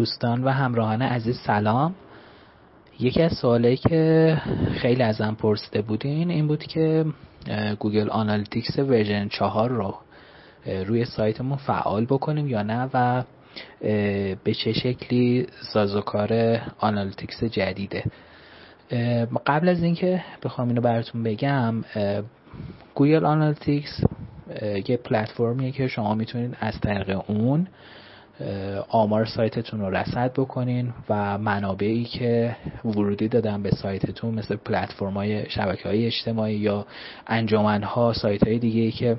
دوستان و همراهان عزیز سلام. یکی از سوالایی که خیلی ازم پرسیده بودین این بود که Google Analytics version چهار رو روی سایتمون فعال بکنیم یا نه و به چه شکلی سازوکار Analytics جدیده. قبل از اینکه بخوام اینو براتون بگم Google Analytics یه پلتفرمیه که شما می‌تونید از طریق اون آمار سایتتون رو رصد بکنین و منابعی که ورودی دادن به سایتتون مثل پلتفرم های شبکه های اجتماعی یا انجمن ها سایت های دیگه ای که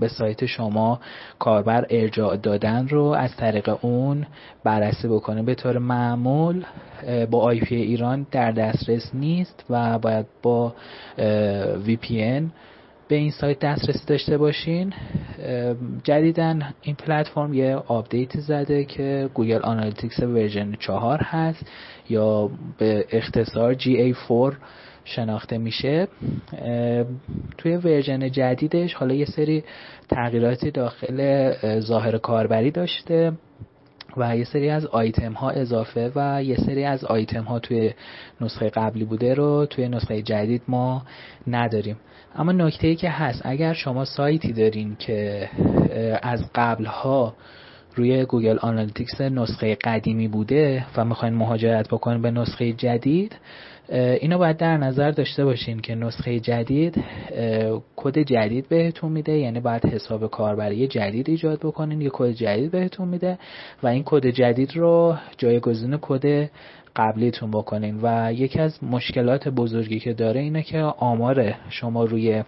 به سایت شما کاربر ارجاع دادن رو از طریق اون بررسی بکنه. به طور معمول با IP ایران در دسترس نیست و باید با VPN به این سایت دسترسی داشته باشین. جدیداً این پلتفرم یه update زده که Google Analytics version 4 هست یا به اختصار GA4 شناخته میشه. توی version جدیدش حالا یه سری تغییراتی داخل ظاهر کاربری داشته. و یه سری از آیتم ها اضافه و یه سری از آیتم ها توی نسخه قبلی بوده رو توی نسخه جدید ما نداریم. اما نکته ای که هست اگر شما سایتی دارین که از قبل ها روی Google Analytics نسخه قدیمی بوده و می‌خواین مهاجرت بکنین به نسخه جدید اینو باید در نظر داشته باشین که نسخه جدید کد جدید بهتون میده یعنی باید حساب کاربری جدید ایجاد بکنین یه کد جدید بهتون میده و این کد جدید رو جایگزین کد قبلیتون بکنین. و یکی از مشکلات بزرگی که داره اینه که آمار شما روی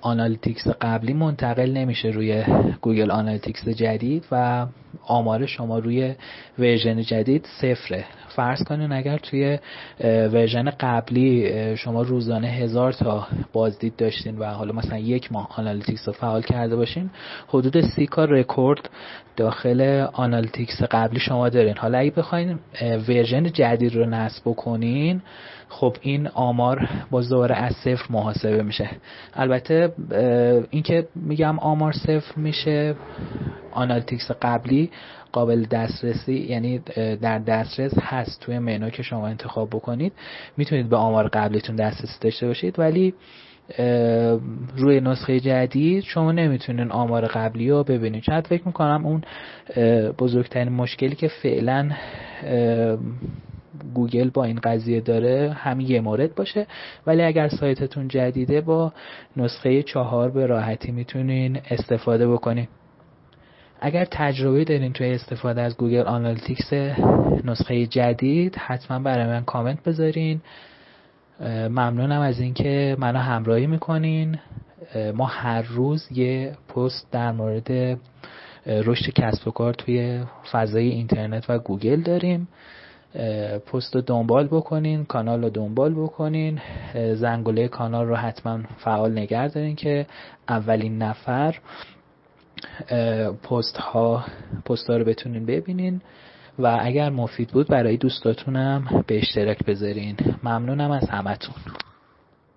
Analytics قبلی منتقل نمیشه روی Google Analytics جدید و آمار شما روی version جدید صفره. فرض کنین اگر توی version قبلی شما روزانه هزار تا بازدید داشتین و حالا مثلا یک ماه Analytics رو فعال کرده باشین حدود سی K رکورد داخل Analytics قبلی شما دارین. حالا اگه بخواین version جدید رو نصب بکنین خب این آمار باز دوباره از صفر محاسبه میشه. البته اینکه میگم آمار صفر میشه Analytics قبلی قابل دسترسی یعنی در دسترس هست توی منو که شما انتخاب بکنید. می‌تونید به آمار قبلیتون دسترسی داشته باشید ولی روی نسخه جدید شما نمی‌تونین آمار قبلی رو ببینید. شاید فکر می‌کنم اون بزرگترین مشکلی که فعلا گوگل با این قضیه داره همین یه مورد باشه. ولی اگر سایتتون جدیده با نسخه چهار به راحتی می‌تونین استفاده بکنین. اگر تجربه دارین توی استفاده از Google Analytics نسخه جدید حتما برای من کامنت بذارین. ممنونم از اینکه منو همراهی می‌کنین. ما هر روز یه پست در مورد رشد کسب و کار توی فضای اینترنت و گوگل داریم. پست رو دنبال بکنین کانال رو دنبال بکنین. زنگوله کانال رو حتما فعال نگه دارین که اولین نفر پست ها پست ها رو بتونین ببینین. و اگر مفید بود برای دوستاتونم به اشتراک بذارین. ممنونم از همتون.